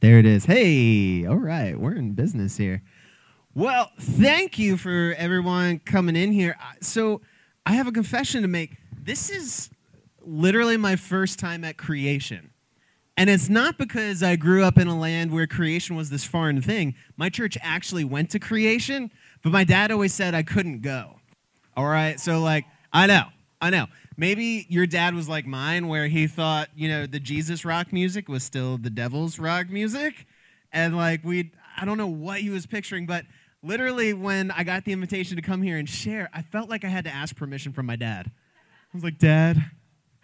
There it is. Hey, all right, we're in business here. Well, thank you for everyone coming in here. So, I have a confession to make. This is literally my first time at creation. And it's not because I grew up in a land where creation was this foreign thing. My church actually went to creation, but my dad always said I couldn't go. All right, so like, I know, I know. Maybe your dad was like mine, where he thought, you know, the Jesus rock music was still the devil's rock music. And like, we, I don't know what he was picturing, but literally, when I got the invitation to come here and share, I felt like I had to ask permission from my dad. I was like, Dad,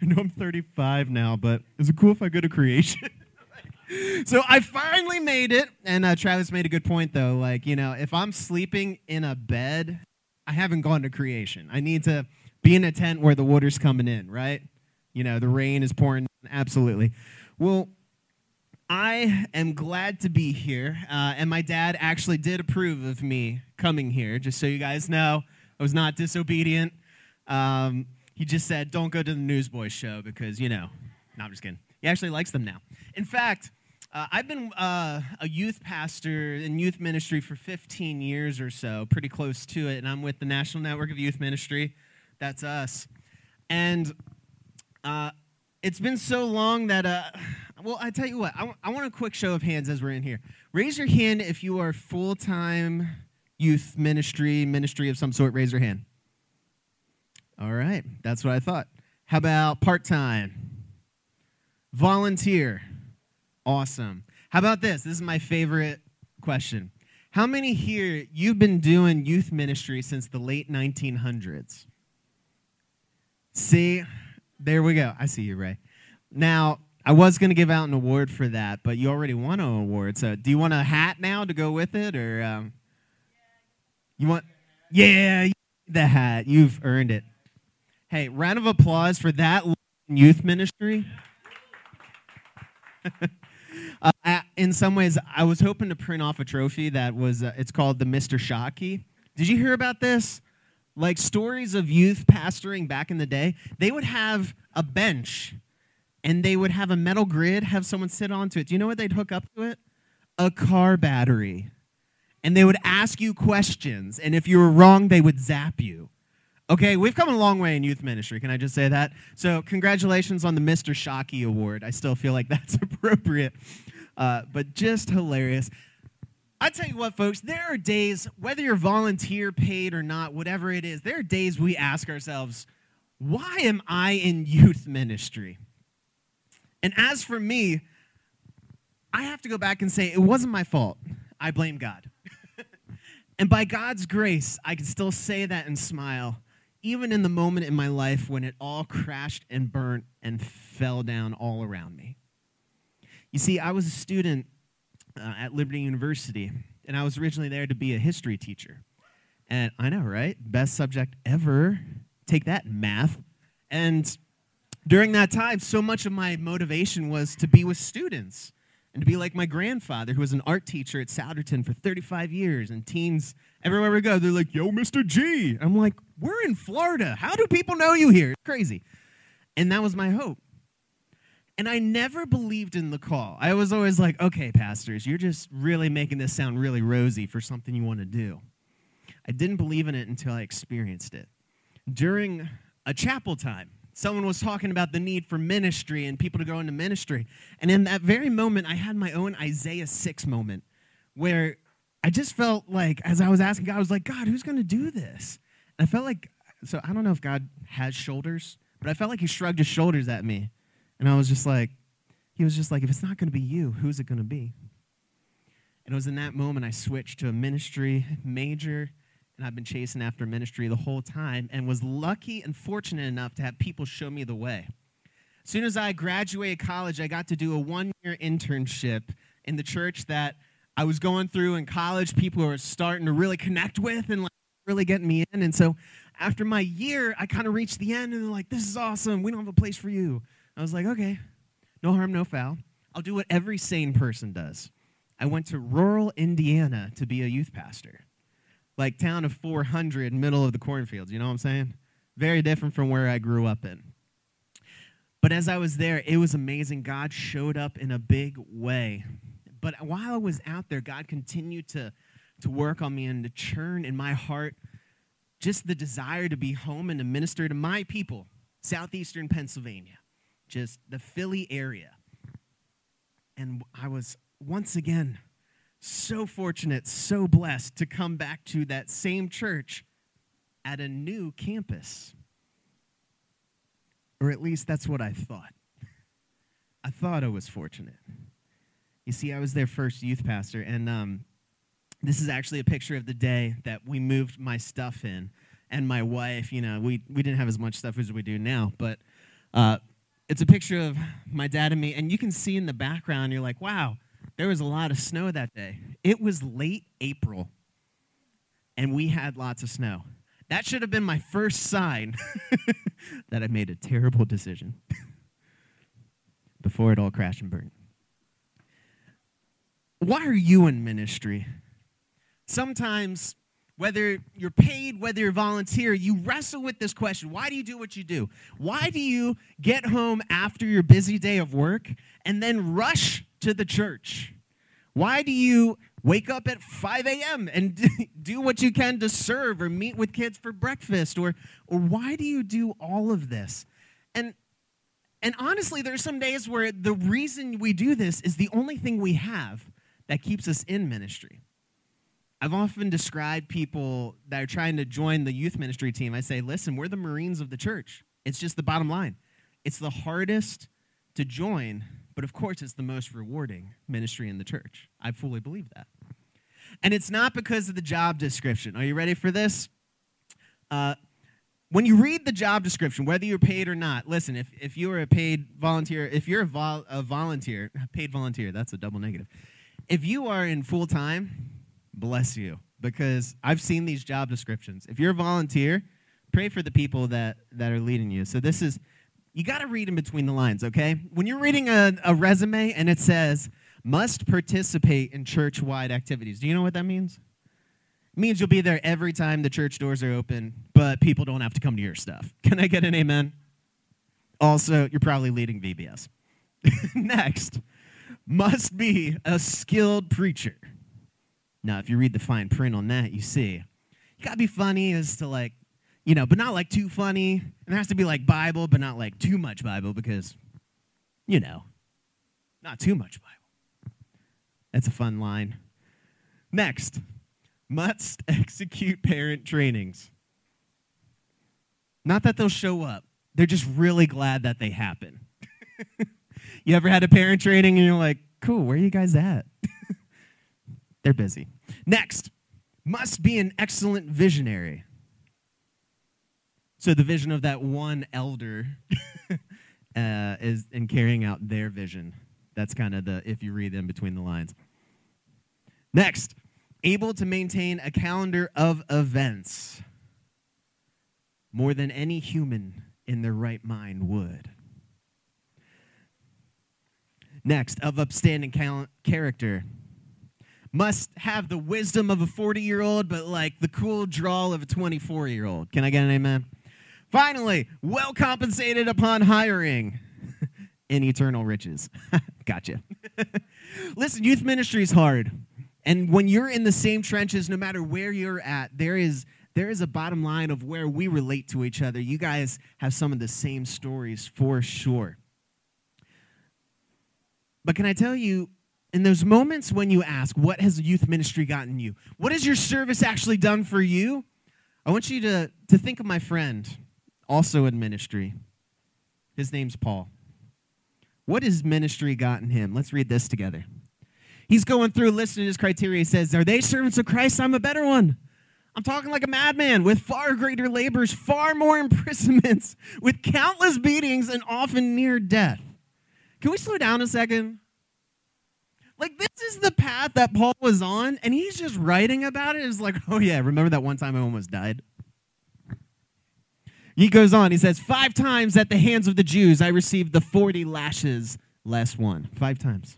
I know I'm 35 now, but is it cool if I go to creation? so I finally made it. And uh, Travis made a good point, though. Like, you know, if I'm sleeping in a bed, I haven't gone to creation. I need to be in a tent where the water's coming in, right? You know, the rain is pouring. Absolutely. Well, I am glad to be here. Uh, and my dad actually did approve of me coming here, just so you guys know. I was not disobedient. Um, he just said, don't go to the Newsboys show because, you know, no, I'm just kidding. He actually likes them now. In fact, uh, I've been uh, a youth pastor in youth ministry for 15 years or so, pretty close to it, and I'm with the National Network of Youth Ministry. That's us. And uh, it's been so long that, uh, well, I tell you what, I, w- I want a quick show of hands as we're in here. Raise your hand if you are full time youth ministry, ministry of some sort. Raise your hand. All right, that's what I thought. How about part time? Volunteer. Awesome. How about this? This is my favorite question. How many here, you've been doing youth ministry since the late 1900s? See, there we go. I see you, Ray. Now, I was going to give out an award for that, but you already won an award. So, do you want a hat now to go with it, or um, you want? Yeah, the hat. You've earned it. Hey, round of applause for that youth ministry. uh, in some ways, I was hoping to print off a trophy that was. Uh, it's called the Mr. Shockey. Did you hear about this? Like stories of youth pastoring back in the day. They would have a bench, and they would have a metal grid. Have someone sit onto it. Do you know what they'd hook up to it? A car battery. And they would ask you questions, and if you were wrong, they would zap you. Okay, we've come a long way in youth ministry. Can I just say that? So, congratulations on the Mr. Shockey Award. I still feel like that's appropriate, uh, but just hilarious. I tell you what, folks, there are days, whether you're volunteer paid or not, whatever it is, there are days we ask ourselves, why am I in youth ministry? And as for me, I have to go back and say, it wasn't my fault. I blame God. and by God's grace, I can still say that and smile even in the moment in my life when it all crashed and burnt and fell down all around me. You see, I was a student uh, at Liberty University, and I was originally there to be a history teacher. And I know, right? Best subject ever. Take that, math. And during that time, so much of my motivation was to be with students and to be like my grandfather, who was an art teacher at Souderton for 35 years. And teens, everywhere we go, they're like, yo, Mr. G. I'm like, we're in Florida. How do people know you here? Crazy. And that was my hope. And I never believed in the call. I was always like, okay, pastors, you're just really making this sound really rosy for something you want to do. I didn't believe in it until I experienced it. During a chapel time, someone was talking about the need for ministry and people to go into ministry. And in that very moment, I had my own Isaiah 6 moment where I just felt like, as I was asking God, I was like, God, who's going to do this? And I felt like, so I don't know if God has shoulders, but I felt like he shrugged his shoulders at me. And I was just like, he was just like, if it's not going to be you, who's it going to be? And it was in that moment I switched to a ministry major, and I've been chasing after ministry the whole time, and was lucky and fortunate enough to have people show me the way. As soon as I graduated college, I got to do a one year internship in the church that I was going through in college. People were starting to really connect with and like really getting me in. And so after my year, I kind of reached the end, and they're like, "This is awesome. We don't have a place for you." I was like, "Okay, no harm, no foul. I'll do what every sane person does." I went to rural Indiana to be a youth pastor, like town of 400, middle of the cornfields. You know what I'm saying? Very different from where I grew up in. But as I was there, it was amazing. God showed up in a big way. but while I was out there, God continued to, to work on me and to churn in my heart just the desire to be home and to minister to my people, southeastern Pennsylvania, just the Philly area. And I was once again so fortunate, so blessed to come back to that same church at a new campus. Or at least that's what I thought. I thought I was fortunate. You see, I was their first youth pastor, and um, this is actually a picture of the day that we moved my stuff in. And my wife, you know, we, we didn't have as much stuff as we do now, but uh, it's a picture of my dad and me. And you can see in the background, you're like, wow, there was a lot of snow that day. It was late April, and we had lots of snow. That should have been my first sign that I made a terrible decision before it all crashed and burned. Why are you in ministry? Sometimes, whether you're paid, whether you're volunteer, you wrestle with this question Why do you do what you do? Why do you get home after your busy day of work and then rush to the church? Why do you wake up at 5 a.m. and do what you can to serve or meet with kids for breakfast? Or, or why do you do all of this? And, and honestly, there's some days where the reason we do this is the only thing we have that keeps us in ministry. I've often described people that are trying to join the youth ministry team. I say, listen, we're the Marines of the church. It's just the bottom line. It's the hardest to join, but of course, it's the most rewarding ministry in the church. I fully believe that. And it's not because of the job description. Are you ready for this? Uh, when you read the job description, whether you're paid or not, listen, if, if you are a paid volunteer, if you're a, vol- a volunteer, paid volunteer, that's a double negative. If you are in full time, bless you, because I've seen these job descriptions. If you're a volunteer, pray for the people that, that are leading you. So this is, you got to read in between the lines, okay? When you're reading a, a resume and it says, must participate in church wide activities, do you know what that means? It means you'll be there every time the church doors are open, but people don't have to come to your stuff. Can I get an amen? Also, you're probably leading VBS. Next, must be a skilled preacher. Now, if you read the fine print on that, you see you gotta be funny as to like, you know, but not like too funny. And it has to be like Bible, but not like too much Bible because, you know, not too much Bible. That's a fun line. Next, must execute parent trainings. Not that they'll show up, they're just really glad that they happen. you ever had a parent training and you're like, cool, where are you guys at? they're busy. Next, must be an excellent visionary. So the vision of that one elder uh, is in carrying out their vision. That's kind of the if you read in between the lines. Next, able to maintain a calendar of events more than any human in their right mind would. Next, of upstanding cal- character must have the wisdom of a 40 year old, but like the cool drawl of a 24 year old. Can I get an amen? Finally, well compensated upon hiring in eternal riches. gotcha. Listen, youth ministry is hard. And when you're in the same trenches, no matter where you're at, there is there is a bottom line of where we relate to each other. You guys have some of the same stories for sure. But can I tell you, in those moments when you ask, what has youth ministry gotten you? What has your service actually done for you? I want you to, to think of my friend, also in ministry. His name's Paul. What has ministry gotten him? Let's read this together. He's going through listing his criteria. He says, Are they servants of Christ? I'm a better one. I'm talking like a madman with far greater labors, far more imprisonments, with countless beatings, and often near death. Can we slow down a second? Like, this is the path that Paul was on, and he's just writing about it. It's like, oh, yeah, remember that one time I almost died? He goes on, he says, Five times at the hands of the Jews I received the 40 lashes less one. Five times.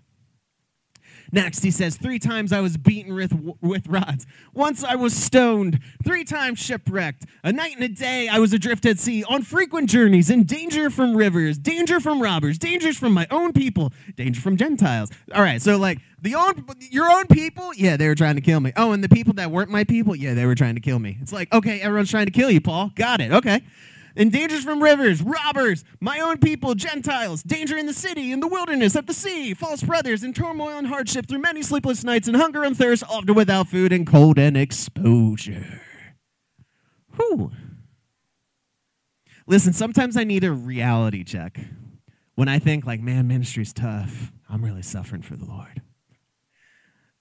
Next, he says, Three times I was beaten with, with rods. Once I was stoned. Three times shipwrecked. A night and a day I was adrift at sea, on frequent journeys, in danger from rivers, danger from robbers, dangers from my own people, danger from Gentiles. All right, so like the own, your own people, yeah, they were trying to kill me. Oh, and the people that weren't my people, yeah, they were trying to kill me. It's like, okay, everyone's trying to kill you, Paul. Got it. Okay in dangers from rivers, robbers, my own people, Gentiles, danger in the city, in the wilderness, at the sea, false brothers, in turmoil and hardship, through many sleepless nights, and hunger and thirst, often without food, and cold and exposure. Whew. Listen, sometimes I need a reality check. When I think, like, man, ministry's tough, I'm really suffering for the Lord.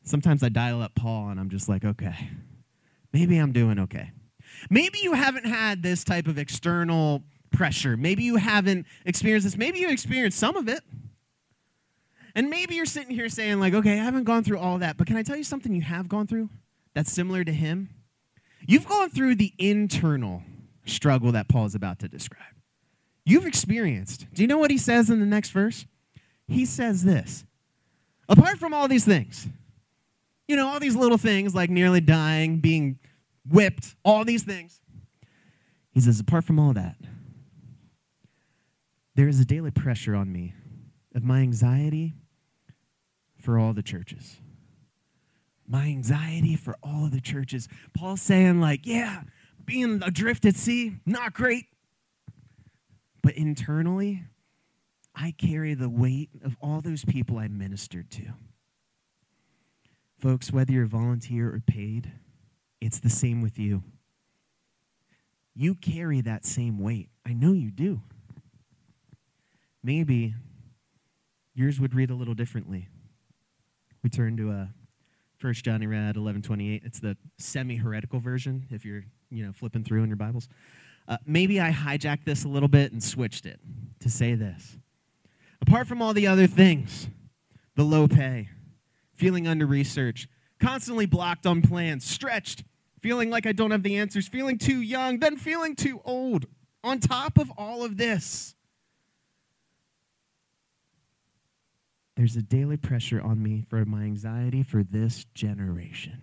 Sometimes I dial up Paul and I'm just like, okay, maybe I'm doing okay. Maybe you haven't had this type of external pressure. Maybe you haven't experienced this. Maybe you experienced some of it. And maybe you're sitting here saying, like, okay, I haven't gone through all that, but can I tell you something you have gone through that's similar to him? You've gone through the internal struggle that Paul is about to describe. You've experienced. Do you know what he says in the next verse? He says this Apart from all these things, you know, all these little things like nearly dying, being whipped, all these things. He says, apart from all that, there is a daily pressure on me of my anxiety for all the churches. My anxiety for all of the churches. Paul's saying, like, yeah, being adrift at sea, not great. But internally, I carry the weight of all those people I ministered to. Folks, whether you're volunteer or paid, it's the same with you. You carry that same weight. I know you do. Maybe yours would read a little differently. We turn to a uh, First John read 11:28. It's the semi-heretical version. If you're, you know, flipping through in your Bibles, uh, maybe I hijacked this a little bit and switched it to say this. Apart from all the other things, the low pay, feeling under research, constantly blocked on plans, stretched, feeling like I don't have the answers, feeling too young, then feeling too old. On top of all of this, there's a daily pressure on me for my anxiety for this generation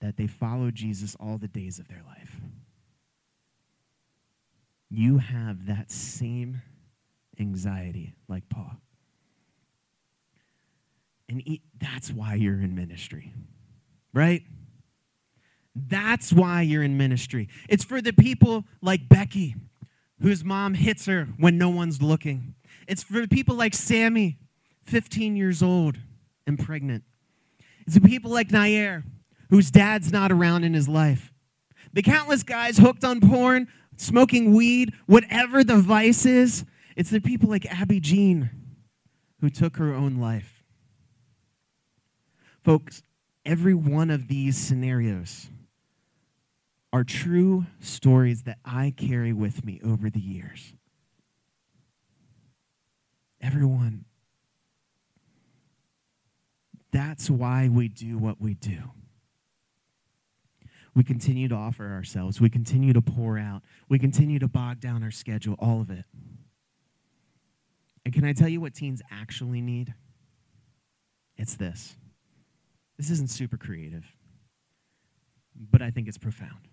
that they follow Jesus all the days of their life. You have that same anxiety like Paul. And that's why you're in ministry, right? That's why you're in ministry. It's for the people like Becky, whose mom hits her when no one's looking. It's for people like Sammy, 15 years old and pregnant. It's for people like Nair, whose dad's not around in his life. The countless guys hooked on porn, smoking weed, whatever the vice is. It's the people like Abby Jean who took her own life. Folks, every one of these scenarios are true stories that I carry with me over the years. Everyone. That's why we do what we do. We continue to offer ourselves. We continue to pour out. We continue to bog down our schedule, all of it. And can I tell you what teens actually need? It's this this isn't super creative, but I think it's profound.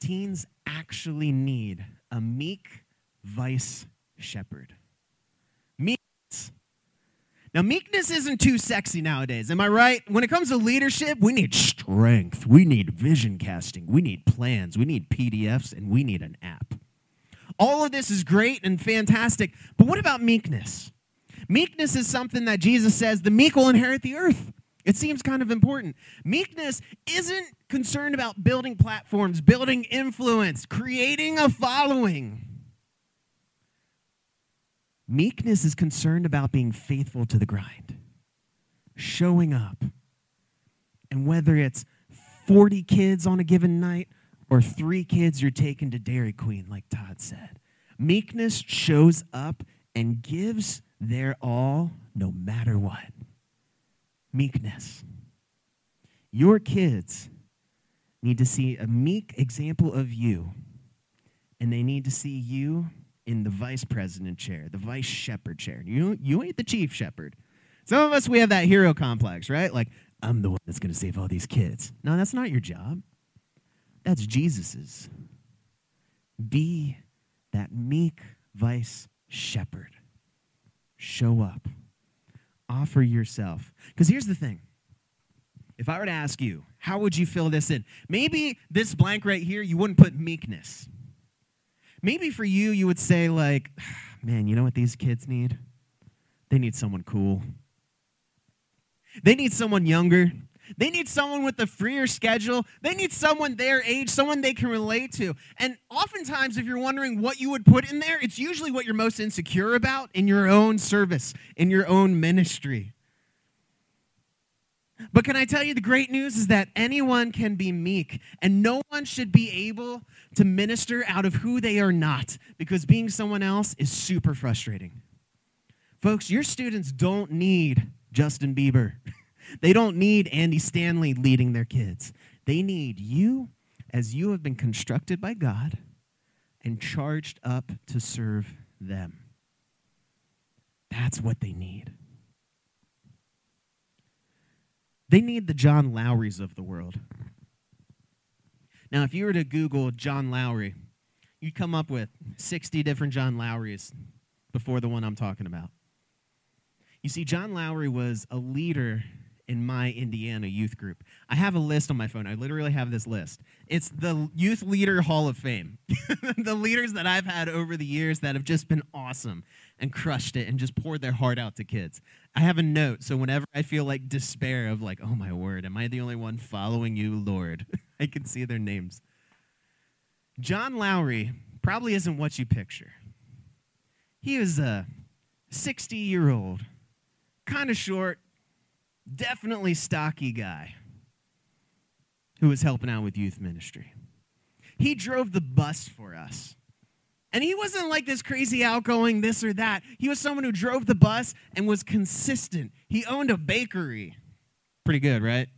Teens actually need a meek vice shepherd. Meekness. Now, meekness isn't too sexy nowadays, am I right? When it comes to leadership, we need strength, we need vision casting, we need plans, we need PDFs, and we need an app. All of this is great and fantastic, but what about meekness? Meekness is something that Jesus says the meek will inherit the earth. It seems kind of important. Meekness isn't concerned about building platforms, building influence, creating a following. Meekness is concerned about being faithful to the grind, showing up. And whether it's 40 kids on a given night or three kids you're taking to Dairy Queen, like Todd said, meekness shows up and gives their all no matter what meekness. Your kids need to see a meek example of you, and they need to see you in the vice president chair, the vice shepherd chair. You, you ain't the chief shepherd, Some of us, we have that hero complex, right? Like, I'm the one that's going to save all these kids. No, that's not your job. That's Jesus's. Be that meek vice shepherd. Show up. Offer yourself. Because here's the thing if I were to ask you, how would you fill this in? Maybe this blank right here, you wouldn't put meekness. Maybe for you, you would say, like, man, you know what these kids need? They need someone cool. They need someone younger. They need someone with a freer schedule. They need someone their age, someone they can relate to. And oftentimes, if you're wondering what you would put in there, it's usually what you're most insecure about in your own service, in your own ministry. But can I tell you the great news is that anyone can be meek, and no one should be able to minister out of who they are not, because being someone else is super frustrating. Folks, your students don't need Justin Bieber. They don't need Andy Stanley leading their kids. They need you as you have been constructed by God and charged up to serve them. That's what they need. They need the John Lowrys of the world. Now, if you were to Google John Lowry, you'd come up with 60 different John Lowrys before the one I'm talking about. You see, John Lowry was a leader in my Indiana youth group. I have a list on my phone. I literally have this list. It's the Youth Leader Hall of Fame. the leaders that I've had over the years that have just been awesome and crushed it and just poured their heart out to kids. I have a note, so whenever I feel like despair of like, oh my word, am I the only one following you, Lord? I can see their names. John Lowry probably isn't what you picture. He was a 60 year old, kind of short, definitely stocky guy who was helping out with youth ministry. He drove the bus for us. And he wasn't like this crazy outgoing, this or that. He was someone who drove the bus and was consistent. He owned a bakery. Pretty good, right?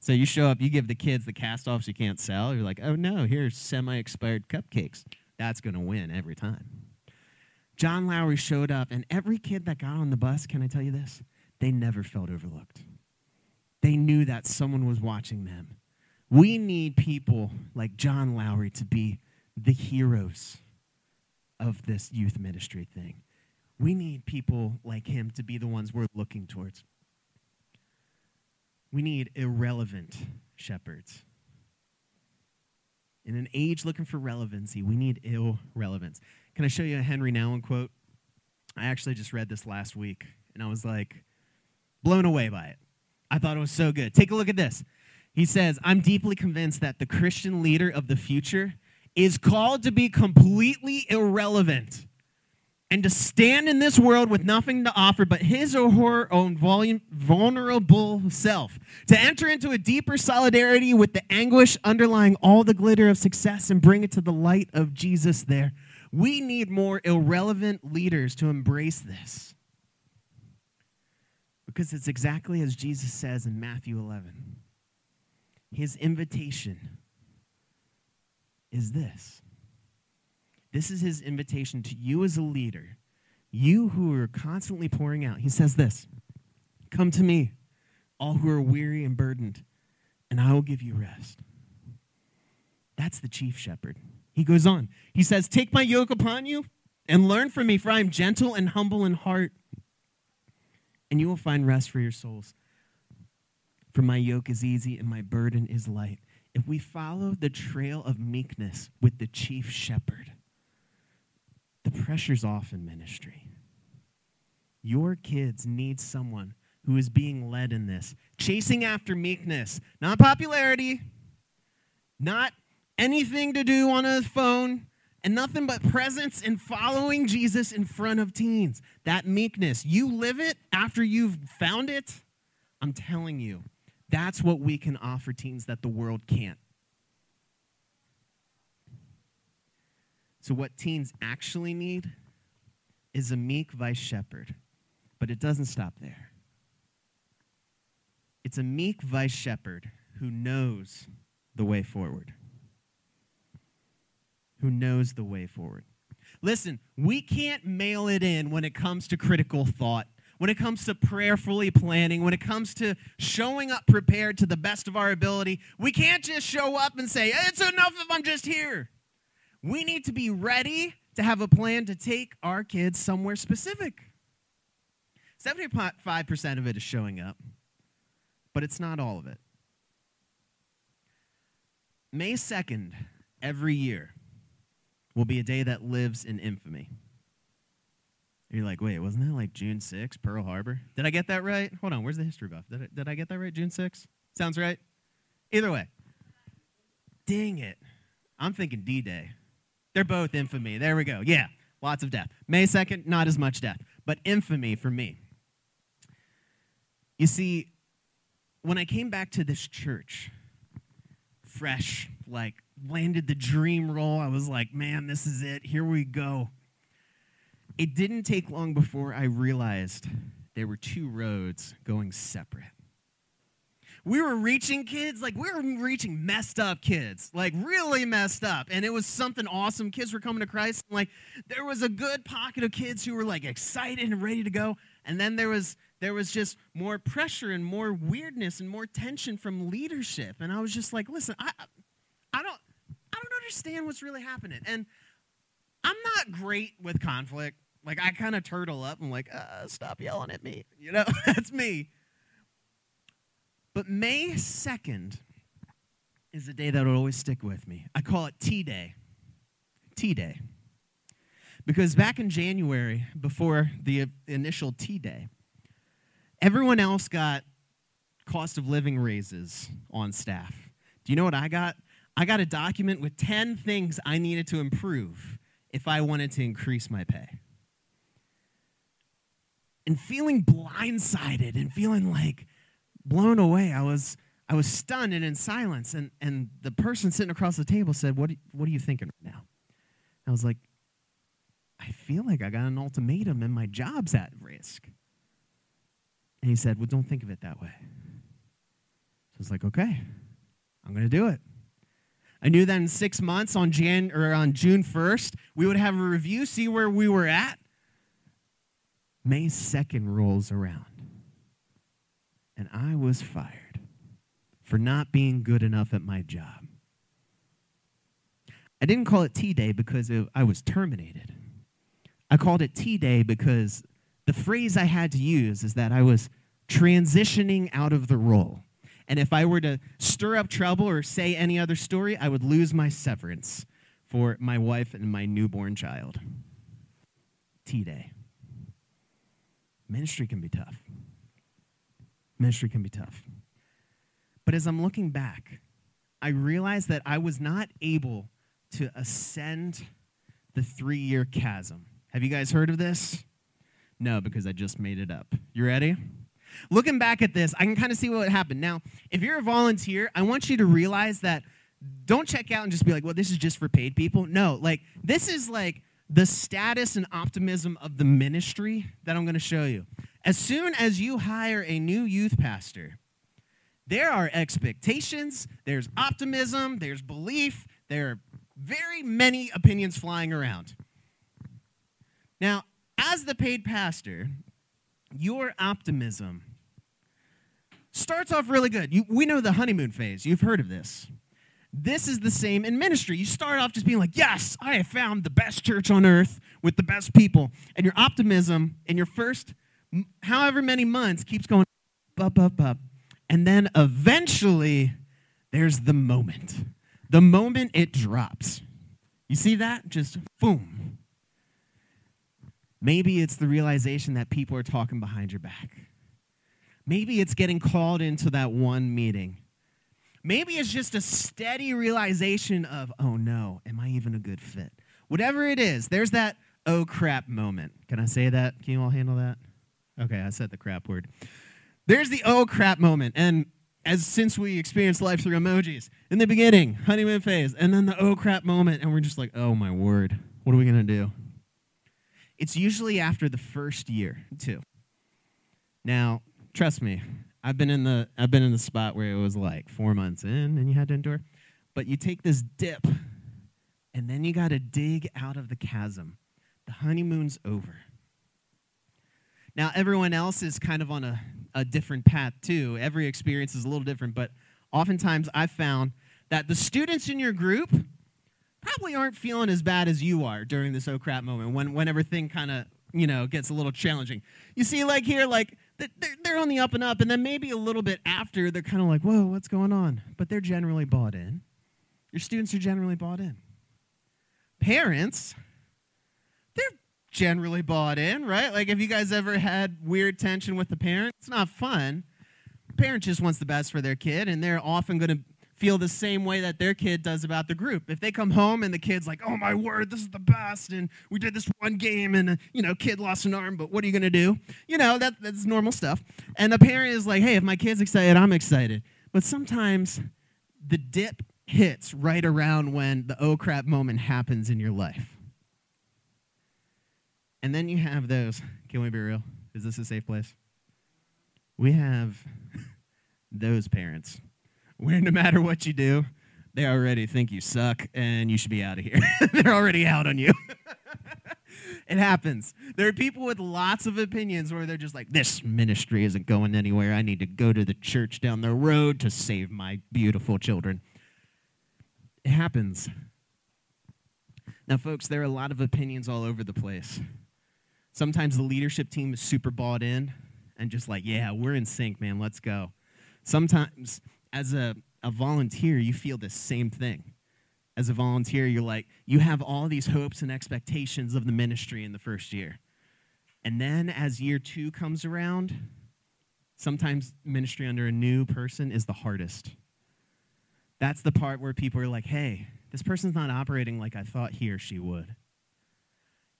So you show up, you give the kids the cast offs you can't sell. You're like, oh no, here's semi expired cupcakes. That's going to win every time. John Lowry showed up, and every kid that got on the bus, can I tell you this? They never felt overlooked. They knew that someone was watching them. We need people like John Lowry to be the heroes of this youth ministry thing. We need people like him to be the ones we're looking towards. We need irrelevant shepherds. In an age looking for relevancy, we need irrelevance. Can I show you a Henry Nouwen quote? I actually just read this last week, and I was like blown away by it. I thought it was so good. Take a look at this. He says, I'm deeply convinced that the Christian leader of the future is called to be completely irrelevant and to stand in this world with nothing to offer but his or her own vulnerable self, to enter into a deeper solidarity with the anguish underlying all the glitter of success and bring it to the light of Jesus there. We need more irrelevant leaders to embrace this. Because it's exactly as Jesus says in Matthew 11. His invitation is this. This is his invitation to you as a leader, you who are constantly pouring out. He says this Come to me, all who are weary and burdened, and I will give you rest. That's the chief shepherd. He goes on. He says, Take my yoke upon you and learn from me, for I am gentle and humble in heart and you will find rest for your souls. For my yoke is easy and my burden is light. If we follow the trail of meekness with the chief shepherd, the pressure's off in ministry. Your kids need someone who is being led in this, chasing after meekness, not popularity, not anything to do on a phone, and nothing but presence and following Jesus in front of teens. That meekness, you live it after you've found it. I'm telling you, that's what we can offer teens that the world can't. So, what teens actually need is a meek vice shepherd, but it doesn't stop there. It's a meek vice shepherd who knows the way forward who knows the way forward. Listen, we can't mail it in when it comes to critical thought. when it comes to prayerfully planning, when it comes to showing up prepared to the best of our ability, we can't just show up and say, It's enough if I'm just here. We need to be ready to have a plan to take our kids somewhere specific. 75% of it is showing up, but it's not all of it. May 2nd, every year, will be a day that lives in infamy. You're like, wait, wasn't that like June 6, Pearl Harbor? Did I get that right? Hold on, where's the history buff? Did I, did I get that right? June 6? Sounds right? Either way. Dang it. I'm thinking D Day. They're both infamy. There we go. Yeah, lots of death. May 2nd, not as much death, but infamy for me. You see, when I came back to this church, fresh, like landed the dream role, I was like, man, this is it. Here we go. It didn't take long before I realized there were two roads going separate we were reaching kids, like we were reaching messed up kids, like really messed up. And it was something awesome. Kids were coming to Christ. Like there was a good pocket of kids who were like excited and ready to go. And then there was there was just more pressure and more weirdness and more tension from leadership. And I was just like, listen, I I don't understand what's really happening. And I'm not great with conflict. Like I kind of turtle up. I'm like, uh, stop yelling at me. You know, that's me. But May 2nd is a day that will always stick with me. I call it T Day. T Day. Because back in January, before the initial T Day, everyone else got cost of living raises on staff. Do you know what I got? I got a document with 10 things I needed to improve if I wanted to increase my pay. And feeling blindsided and feeling like, blown away. I was, I was stunned and in silence. And, and the person sitting across the table said, what, what are you thinking right now? I was like, I feel like I got an ultimatum and my job's at risk. And he said, Well, don't think of it that way. So I was like, Okay, I'm going to do it. I knew that in six months on, Jan, or on June 1st, we would have a review, see where we were at. May 2nd rolls around and I was fired for not being good enough at my job. I didn't call it T Day because it, I was terminated. I called it T Day because the phrase I had to use is that I was transitioning out of the role. And if I were to stir up trouble or say any other story, I would lose my severance for my wife and my newborn child. T Day. Ministry can be tough. Ministry can be tough. But as I'm looking back, I realized that I was not able to ascend the three year chasm. Have you guys heard of this? No, because I just made it up. You ready? Looking back at this, I can kind of see what happened. Now, if you're a volunteer, I want you to realize that don't check out and just be like, well, this is just for paid people. No, like, this is like the status and optimism of the ministry that I'm going to show you. As soon as you hire a new youth pastor, there are expectations, there's optimism, there's belief, there are very many opinions flying around. Now, as the paid pastor, your optimism starts off really good. You, we know the honeymoon phase. You've heard of this. This is the same in ministry. You start off just being like, Yes, I have found the best church on earth with the best people. And your optimism in your first however many months keeps going up, up, up. And then eventually, there's the moment. The moment it drops. You see that? Just boom. Maybe it's the realization that people are talking behind your back. Maybe it's getting called into that one meeting. Maybe it's just a steady realization of, oh no, am I even a good fit? Whatever it is, there's that oh crap moment. Can I say that? Can you all handle that? Okay, I said the crap word. There's the oh crap moment. And as since we experienced life through emojis, in the beginning, honeymoon phase, and then the oh crap moment, and we're just like, oh my word, what are we gonna do? It's usually after the first year, too. Now, trust me, I've been in the I've been in the spot where it was like four months in and you had to endure. But you take this dip, and then you gotta dig out of the chasm. The honeymoon's over. Now, everyone else is kind of on a, a different path too. Every experience is a little different, but oftentimes I've found that the students in your group probably aren't feeling as bad as you are during this oh crap moment when, when everything kind of you know gets a little challenging you see like here like they're, on the up and up and then maybe a little bit after they're kind of like whoa what's going on? But they're generally bought in. Your students are generally bought in. Parents they're generally bought in right? Like have you guys ever had weird tension with the parent? It's not fun. Parent just wants the best for their kid and they're often going to feel the same way that their kid does about the group. If they come home and the kid's like, "Oh my word, this is the best," and we did this one game, and you know, kid lost an arm, but what are you gonna do? You know, that that's normal stuff. And the parent is like, "Hey, if my kid's excited, I'm excited." But sometimes the dip hits right around when the oh crap moment happens in your life. And then you have those. Can we be real? Is this a safe place? We have those parents where no matter what you do, they already think you suck and you should be out of here. They're already out on you. it happens. There are people with lots of opinions where they're just like, this ministry isn't going anywhere. I need to go to the church down the road to save my beautiful children. It happens. Now, folks, there are a lot of opinions all over the place. Sometimes the leadership team is super bought in and just like, yeah, we're in sync, man, let's go. Sometimes as a, a volunteer, you feel the same thing. As a volunteer, you're like, you have all these hopes and expectations of the ministry in the first year. And then as year two comes around, sometimes ministry under a new person is the hardest. That's the part where people are like, hey, this person's not operating like I thought he or she would.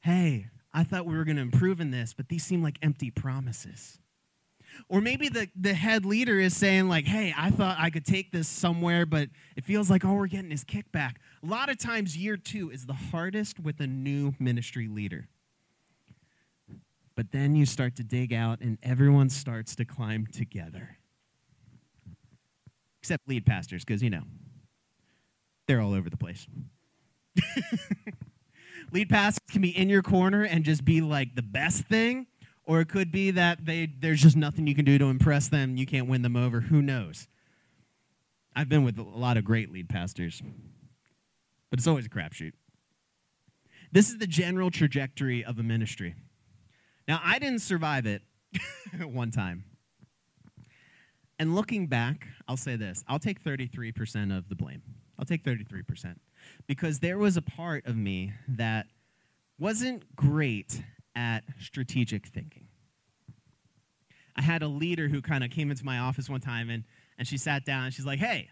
Hey, I thought we were going to improve in this, but these seem like empty promises. Or maybe the, the head leader is saying, like, hey, I thought I could take this somewhere, but it feels like all we're getting is kickback. A lot of times, year two is the hardest with a new ministry leader. But then you start to dig out, and everyone starts to climb together. Except lead pastors, because, you know, they're all over the place. lead pastors can be in your corner and just be like the best thing or it could be that they, there's just nothing you can do to impress them. You can't win them over. Who knows? I've been with a lot of great lead pastors, but it's always a crapshoot. This is the general trajectory of a ministry. Now, I didn't survive it one time. And looking back, I'll say this I'll take 33% of the blame. I'll take 33%. Because there was a part of me that wasn't great at strategic thinking. I had a leader who kind of came into my office one time and, and she sat down and she's like, hey.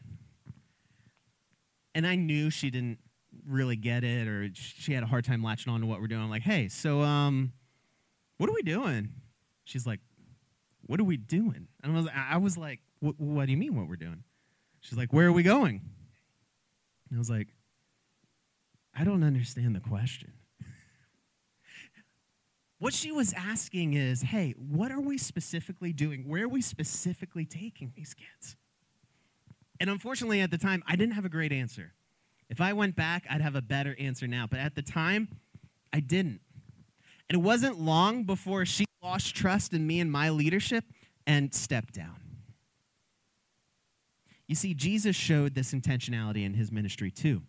And I knew she didn't really get it or she had a hard time latching on to what we're doing. I'm like, hey, so um, what are we doing? She's like, what are we doing? And I was, I was like, what do you mean what we're doing? She's like, where are we going? And I was like, I don't understand the question. What she was asking is, hey, what are we specifically doing? Where are we specifically taking these kids? And unfortunately, at the time, I didn't have a great answer. If I went back, I'd have a better answer now. But at the time, I didn't. And it wasn't long before she lost trust in me and my leadership and stepped down. You see, Jesus showed this intentionality in his ministry too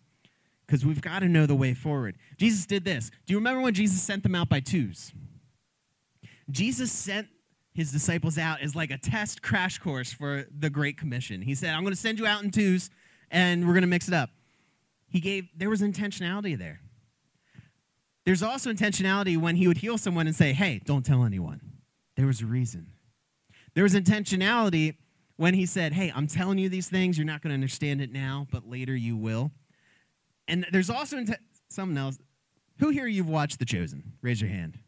because we've got to know the way forward. Jesus did this. Do you remember when Jesus sent them out by twos? Jesus sent his disciples out as like a test crash course for the Great Commission. He said, I'm going to send you out in twos and we're going to mix it up. He gave, there was intentionality there. There's also intentionality when he would heal someone and say, Hey, don't tell anyone. There was a reason. There was intentionality when he said, Hey, I'm telling you these things. You're not going to understand it now, but later you will. And there's also int- something else. Who here you've watched The Chosen? Raise your hand.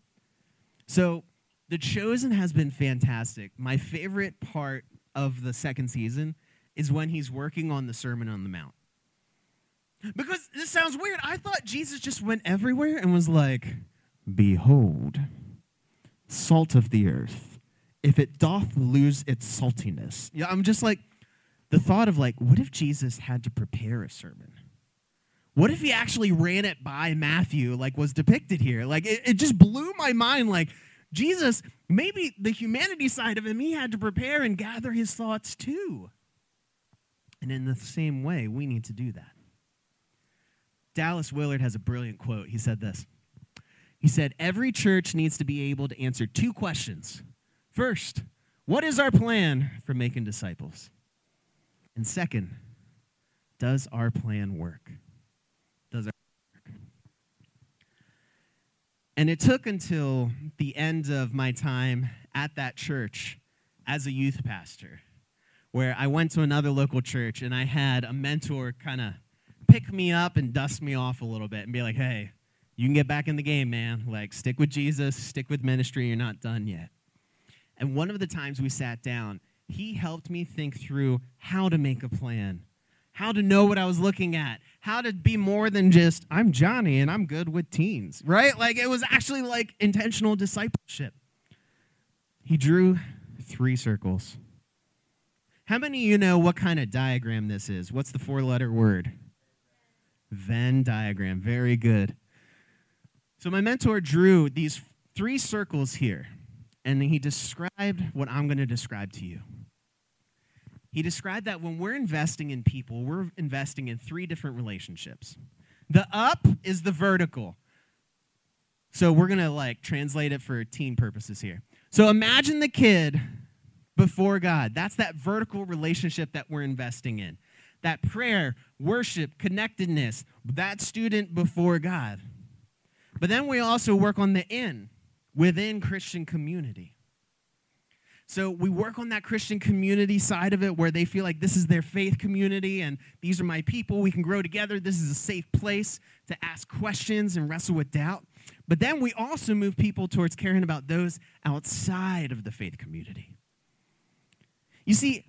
So, The Chosen has been fantastic. My favorite part of the second season is when he's working on the Sermon on the Mount. Because this sounds weird. I thought Jesus just went everywhere and was like, Behold, salt of the earth, if it doth lose its saltiness. Yeah, I'm just like, the thought of like, what if Jesus had to prepare a sermon? What if he actually ran it by Matthew, like was depicted here? Like, it, it just blew my mind. Like, Jesus, maybe the humanity side of him, he had to prepare and gather his thoughts too. And in the same way, we need to do that. Dallas Willard has a brilliant quote. He said this He said, Every church needs to be able to answer two questions. First, what is our plan for making disciples? And second, does our plan work? Does our work? And it took until the end of my time at that church as a youth pastor, where I went to another local church and I had a mentor kind of pick me up and dust me off a little bit and be like, hey, you can get back in the game, man. Like, stick with Jesus, stick with ministry, you're not done yet. And one of the times we sat down, he helped me think through how to make a plan, how to know what I was looking at, how to be more than just, I'm Johnny and I'm good with teens, right? Like, it was actually like intentional discipleship. He drew three circles. How many of you know what kind of diagram this is? What's the four letter word? Venn diagram. Very good. So my mentor drew these three circles here, and he described what I'm going to describe to you. He described that when we're investing in people, we're investing in three different relationships. The up is the vertical. So we're going to like translate it for teen purposes here. So imagine the kid before God. That's that vertical relationship that we're investing in that prayer, worship, connectedness, that student before God. But then we also work on the in, within Christian community. So we work on that Christian community side of it where they feel like this is their faith community and these are my people. We can grow together. This is a safe place to ask questions and wrestle with doubt. But then we also move people towards caring about those outside of the faith community. You see,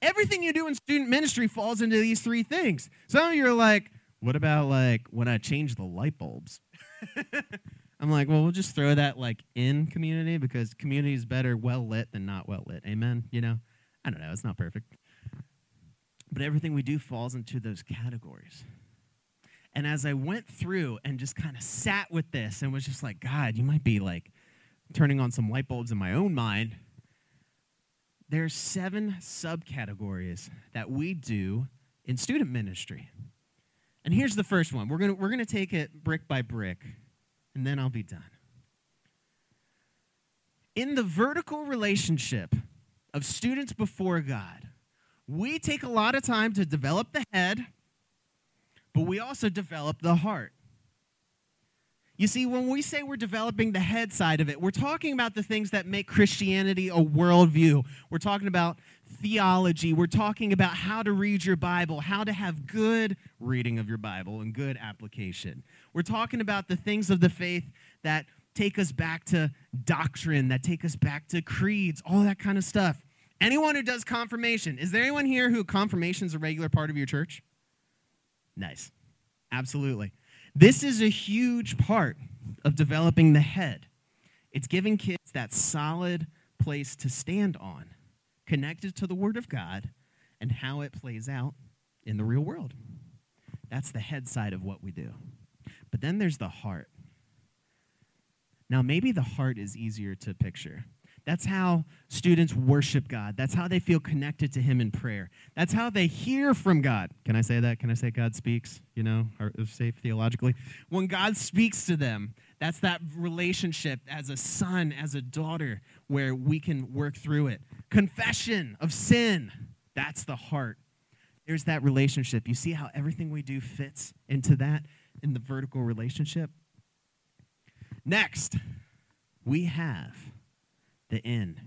everything you do in student ministry falls into these three things. Some of you are like, what about like when I change the light bulbs? I'm like, well, we'll just throw that like in community because community is better well lit than not well lit. Amen. You know, I don't know, it's not perfect. But everything we do falls into those categories. And as I went through and just kind of sat with this and was just like, God, you might be like turning on some light bulbs in my own mind there's seven subcategories that we do in student ministry. And here's the first one. We're going to we're going to take it brick by brick, and then I'll be done. In the vertical relationship of students before God, we take a lot of time to develop the head, but we also develop the heart. You see, when we say we're developing the head side of it, we're talking about the things that make Christianity a worldview. We're talking about theology. We're talking about how to read your Bible, how to have good reading of your Bible and good application. We're talking about the things of the faith that take us back to doctrine, that take us back to creeds, all that kind of stuff. Anyone who does confirmation, is there anyone here who confirmation is a regular part of your church? Nice. Absolutely. This is a huge part of developing the head. It's giving kids that solid place to stand on, connected to the Word of God and how it plays out in the real world. That's the head side of what we do. But then there's the heart. Now, maybe the heart is easier to picture. That's how students worship God. That's how they feel connected to Him in prayer. That's how they hear from God. Can I say that? Can I say God speaks? You know, or safe theologically. When God speaks to them, that's that relationship as a son, as a daughter, where we can work through it. Confession of sin. That's the heart. There's that relationship. You see how everything we do fits into that in the vertical relationship? Next, we have the end.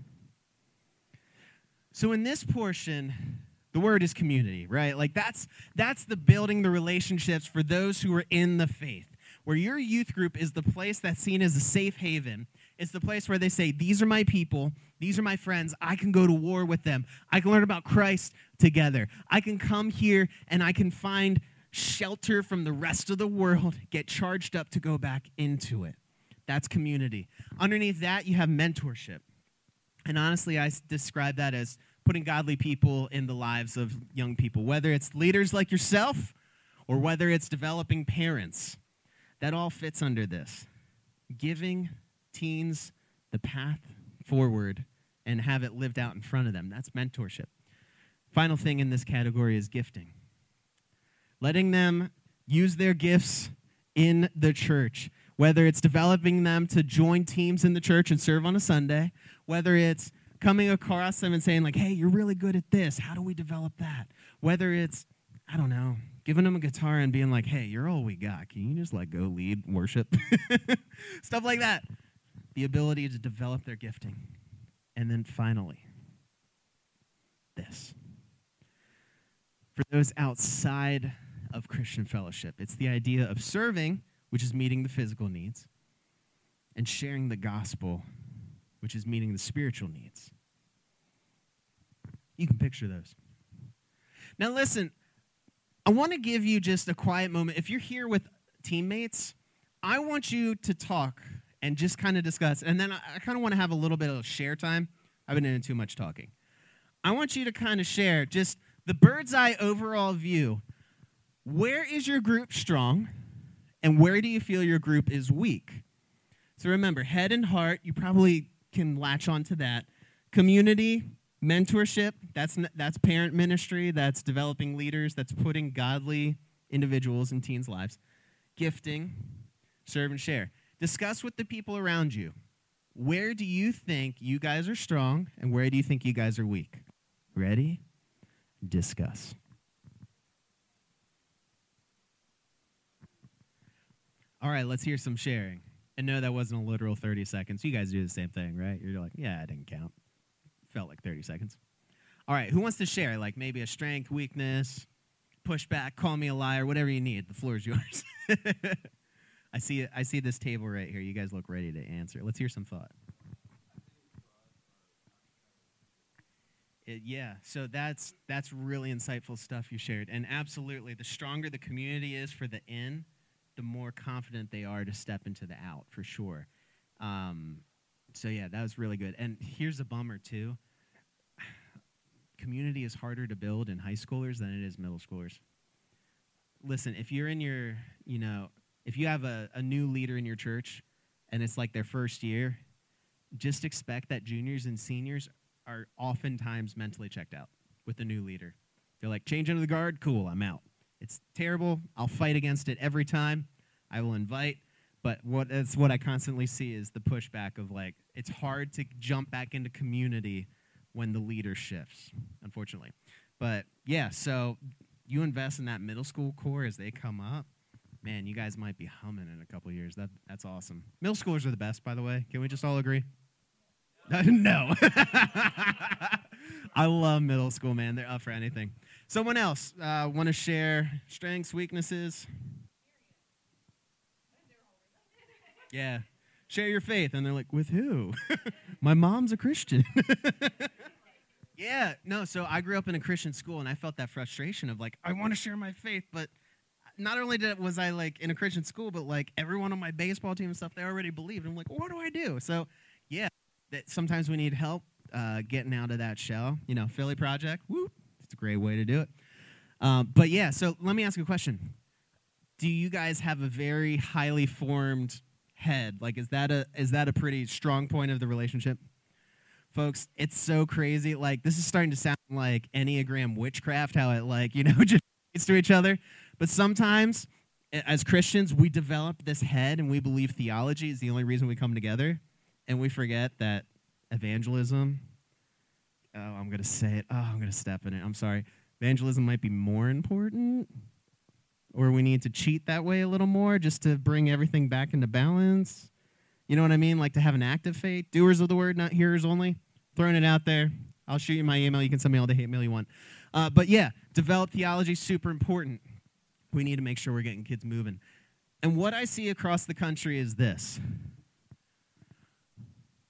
So in this portion, the word is community, right? Like that's that's the building the relationships for those who are in the faith. Where your youth group is the place that's seen as a safe haven. It's the place where they say, These are my people, these are my friends. I can go to war with them. I can learn about Christ together. I can come here and I can find shelter from the rest of the world, get charged up to go back into it. That's community. Underneath that, you have mentorship. And honestly, I describe that as putting godly people in the lives of young people, whether it's leaders like yourself or whether it's developing parents. That all fits under this. Giving teens the path forward and have it lived out in front of them. That's mentorship. Final thing in this category is gifting. Letting them use their gifts in the church, whether it's developing them to join teams in the church and serve on a Sunday, whether it's coming across them and saying, like, hey, you're really good at this. How do we develop that? Whether it's, I don't know, giving them a guitar and being like, hey, you're all we got. Can you just like go lead worship? Stuff like that. The ability to develop their gifting. And then finally, this. For those outside of Christian fellowship, it's the idea of serving, which is meeting the physical needs, and sharing the gospel, which is meeting the spiritual needs. You can picture those. Now, listen, I want to give you just a quiet moment. If you're here with teammates, I want you to talk and just kind of discuss. And then I, kind of want to have a little bit of share time. I've been doing too much talking. I want you to kind of share just the bird's eye overall view. Where is your group strong? And where do you feel your group is weak? So remember, head and heart, you probably can latch on to that. Community, mentorship, that's, that's parent ministry, that's developing leaders, that's putting godly individuals in teens' lives. Gifting, serve and share. Discuss with the people around you. Where do you think you guys are strong and where do you think you guys are weak? Ready? Discuss. All right, let's hear some sharing. And no, that wasn't a literal 30 seconds. You guys do the same thing, right? You're like, yeah, I didn't count. Felt like 30 seconds. All right, who wants to share? Like maybe a strength, weakness, pushback, call me a liar, whatever you need. The floor is yours. I see I see this table right here. You guys look ready to answer. Let's hear some thought. It, yeah, so that's that's really insightful stuff you shared, and absolutely, the stronger the community is for the in, the more confident they are to step into the out for sure. Um, so yeah, that was really good. And here's a bummer too. Community is harder to build in high schoolers than it is middle schoolers. Listen, if you're in your, you know, if you have a, a new leader in your church and it's like their first year, just expect that juniors and seniors are oftentimes mentally checked out with the new leader. They're like, change into the guard, cool, I'm out. It's terrible. I'll fight against it every time. I will invite. But what that's what I constantly see is the pushback of like, it's hard to jump back into community when the leader shifts, unfortunately. But yeah, so you invest in that middle school core as they come up. Man, you guys might be humming in a couple years. That that's awesome. Middle schoolers are the best, by the way. Can we just all agree? no. I love middle school, man. They're up for anything. Someone else uh, want to share strengths, weaknesses? Yeah. Share your faith. And they're like, with who? My mom's a Christian. yeah. No, so I grew up in a Christian school and I felt that frustration of like, I want to share my faith, but not only did it, was I like in a Christian school, but like everyone on my baseball team and stuff, they already believed. I'm like, what do I do? So, yeah, that sometimes we need help uh, getting out of that shell. You know, Philly Project, whoop, it's a great way to do it. Um, but yeah, so let me ask a question. Do you guys have a very highly formed head? Like, is that a is that a pretty strong point of the relationship? Folks, it's so crazy. Like, this is starting to sound like Enneagram witchcraft, how it like, you know, just to each other. But sometimes as Christians, we develop this head and we believe theology is the only reason we come together. And we forget that evangelism, oh, I'm going to say it. Oh, I'm going to step in it. I'm sorry. Evangelism might be more important, or we need to cheat that way a little more just to bring everything back into balance. You know what I mean? Like to have an active faith, doers of the word, not hearers only. Throwing it out there. I'll shoot you my email. You can send me all the hate mail you want. Uh, but yeah, develop theology super important. We need to make sure we're getting kids moving. And what I see across the country is this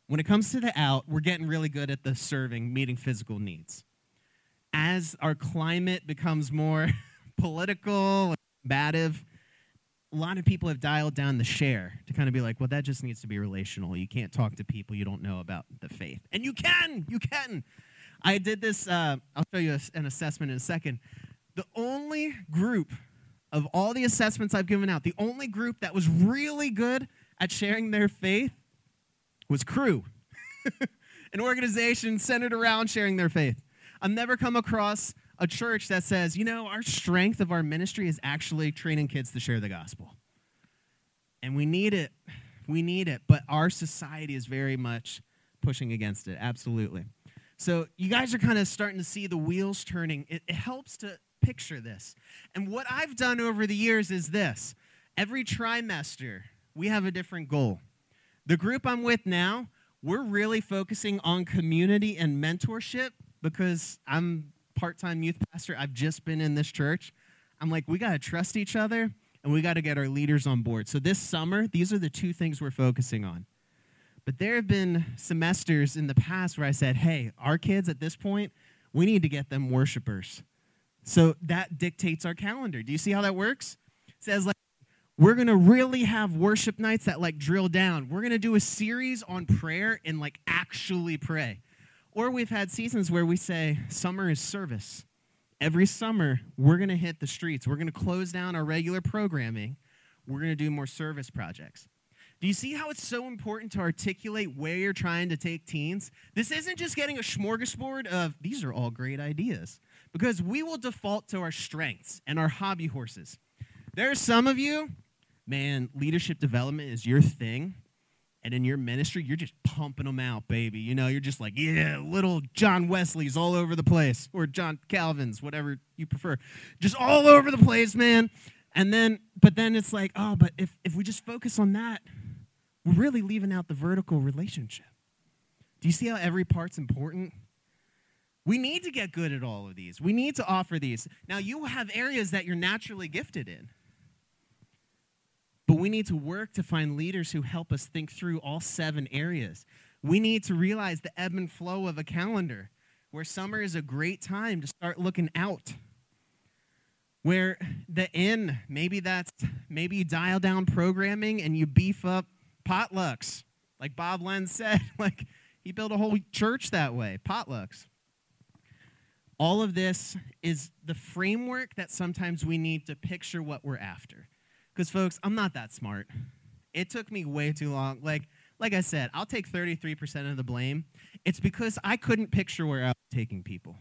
when it comes to the out, we're getting really good at the serving, meeting physical needs. As our climate becomes more political, combative, a lot of people have dialed down the share to kind of be like, well, that just needs to be relational. You can't talk to people you don't know about the faith. And you can, you can. I did this, uh, I'll show you an assessment in a second. The only group of all the assessments I've given out, the only group that was really good at sharing their faith was Cru, an organization centered around sharing their faith. I've never come across a church that says, you know, our strength of our ministry is actually training kids to share the gospel. And we need it. We need it. But our society is very much pushing against it. Absolutely. So you guys are kind of starting to see the wheels turning. It, it helps to picture this. And what I've done over the years is this every trimester, we have a different goal. The group I'm with now, we're really focusing on community and mentorship because I'm part-time youth pastor. I've just been in this church. I'm like, we got to trust each other and we got to get our leaders on board. So this summer, these are the two things we're focusing on. But there have been semesters in the past where I said, hey, our kids at this point, we need to get them worshipers. So that dictates our calendar. Do you see how that works? It says like we're going to really have worship nights that like drill down. We're going to do a series on prayer and like actually pray. Or we've had seasons where we say summer is service. Every summer, we're going to hit the streets. We're going to close down our regular programming. We're going to do more service projects. Do you see how it's so important to articulate where you're trying to take teens? This isn't just getting a smorgasbord of these are all great ideas, because we will default to our strengths and our hobby horses. There are some of you, man, leadership development is your thing and in your ministry, you're just pumping them out, baby. You know, you're just like, yeah, little John Wesley's all over the place, or John Calvin's, whatever you prefer, just all over the place, man. And then, but then it's like, oh, but if, if we just focus on that, we're really leaving out the vertical relationship. Do you see how every part's important? We need to get good at all of these. We need to offer these. Now, you have areas that you're naturally gifted in. But we need to work to find leaders who help us think through all seven areas. We need to realize the ebb and flow of a calendar, where summer is a great time to start looking out. Where the in, maybe that's maybe you dial down programming and you beef up potlucks. Like Bob Lenz said, like he built a whole church that way, potlucks. All of this is the framework that sometimes we need to picture what we're after. Because, folks, I'm not that smart. It took me way too long. Like, like I said, I'll take 33% of the blame. It's because I couldn't picture where I was taking people.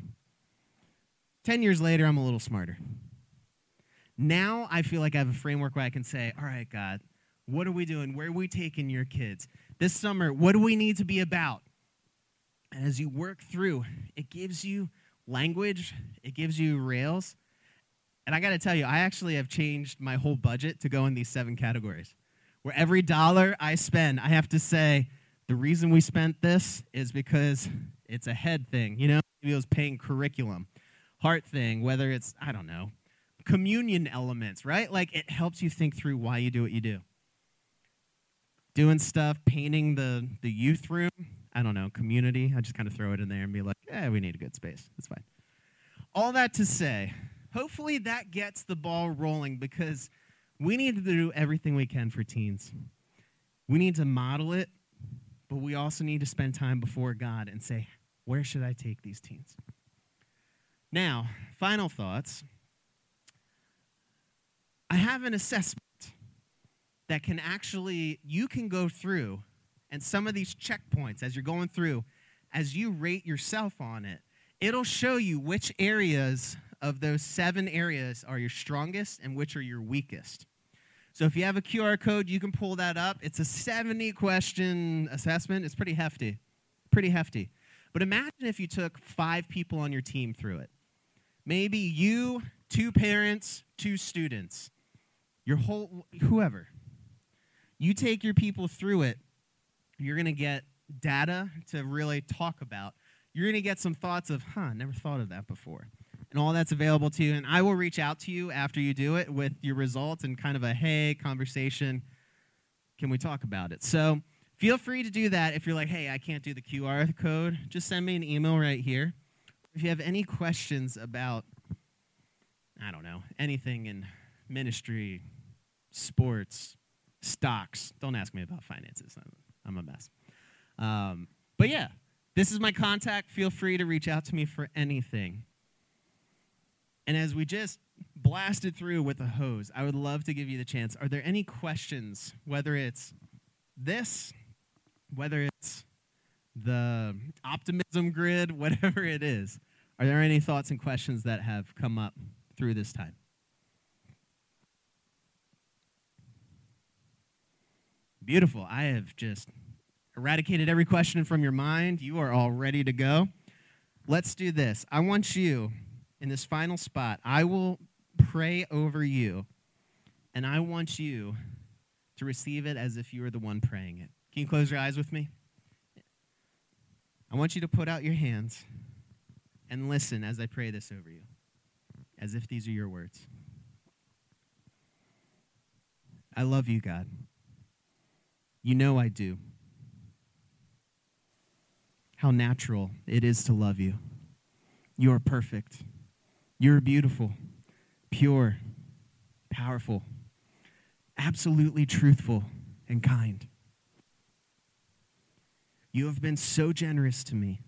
10 years later, I'm a little smarter. Now I feel like I have a framework where I can say, all right, God, what are we doing? Where are we taking your kids? This summer, what do we need to be about? And as you work through, it gives you language, it gives you rails, and I got to tell you, I actually have changed my whole budget to go in these seven categories. Where every dollar I spend, I have to say, the reason we spent this is because it's a head thing. You know, maybe it was paying curriculum, heart thing, whether it's, I don't know, communion elements, right? Like it helps you think through why you do what you do. Doing stuff, painting the, the youth room, I don't know, community. I just kind of throw it in there and be like, yeah, we need a good space. That's fine. All that to say, hopefully that gets the ball rolling because we need to do everything we can for teens. We need to model it, but we also need to spend time before God and say, where should I take these teens? Now, final thoughts. I have an assessment that can actually, you can go through, and some of these checkpoints as you're going through, as you rate yourself on it, it'll show you which areas of those seven areas are your strongest and which are your weakest. So if you have a QR code, you can pull that up. It's a 70 question assessment. It's pretty hefty. Pretty hefty. But imagine if you took five people on your team through it. Maybe you, two parents, two students, your whole, whoever. You take your people through it, you're going to get data to really talk about. You're going to get some thoughts of, huh, never thought of that before and all that's available to you. And I will reach out to you after you do it with your results and kind of a hey conversation. Can we talk about it? So feel free to do that. If you're like, hey, I can't do the QR code, just send me an email right here. If you have any questions about, I don't know, anything in ministry, sports, stocks, don't ask me about finances. I'm, I'm a mess. Um, but yeah, this is my contact. Feel free to reach out to me for anything. And as we just blasted through with a hose, I would love to give you the chance. Are there any questions, whether it's this, whether it's the optimism grid, whatever it is. Are there any thoughts and questions that have come up through this time? Beautiful. I have just eradicated every question from your mind. You are all ready to go. Let's do this. I want you in this final spot, I will pray over you, and I want you to receive it as if you were the one praying it. Can you close your eyes with me? I want you to put out your hands and listen as I pray this over you, as if these are your words. I love you, God. You know I do. How natural it is to love you. You are perfect. You're beautiful, pure, powerful, absolutely truthful, and kind. You have been so generous to me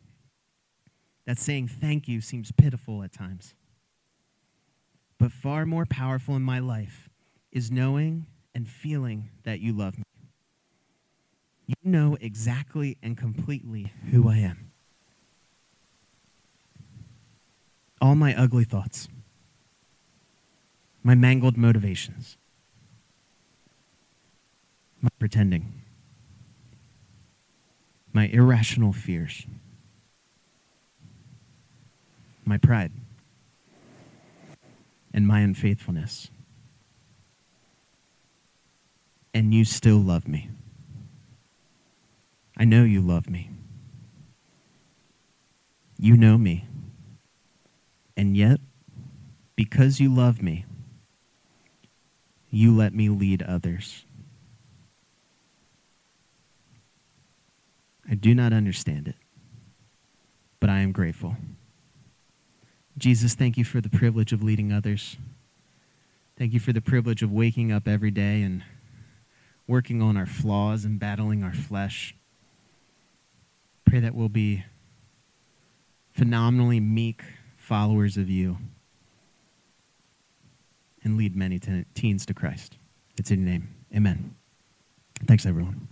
that saying thank you seems pitiful at times. But far more powerful in my life is knowing and feeling that you love me. You know exactly and completely who I am. All my ugly thoughts, my mangled motivations, my pretending, my irrational fears, my pride, and my unfaithfulness. And you still love me. I know you love me. You know me. And yet, because you love me, you let me lead others. I do not understand it, but I am grateful. Jesus, thank you for the privilege of leading others. Thank you for the privilege of waking up every day and working on our flaws and battling our flesh. Pray that we'll be phenomenally meek followers of you and lead many teens to Christ. It's in your name. Amen. Thanks, everyone.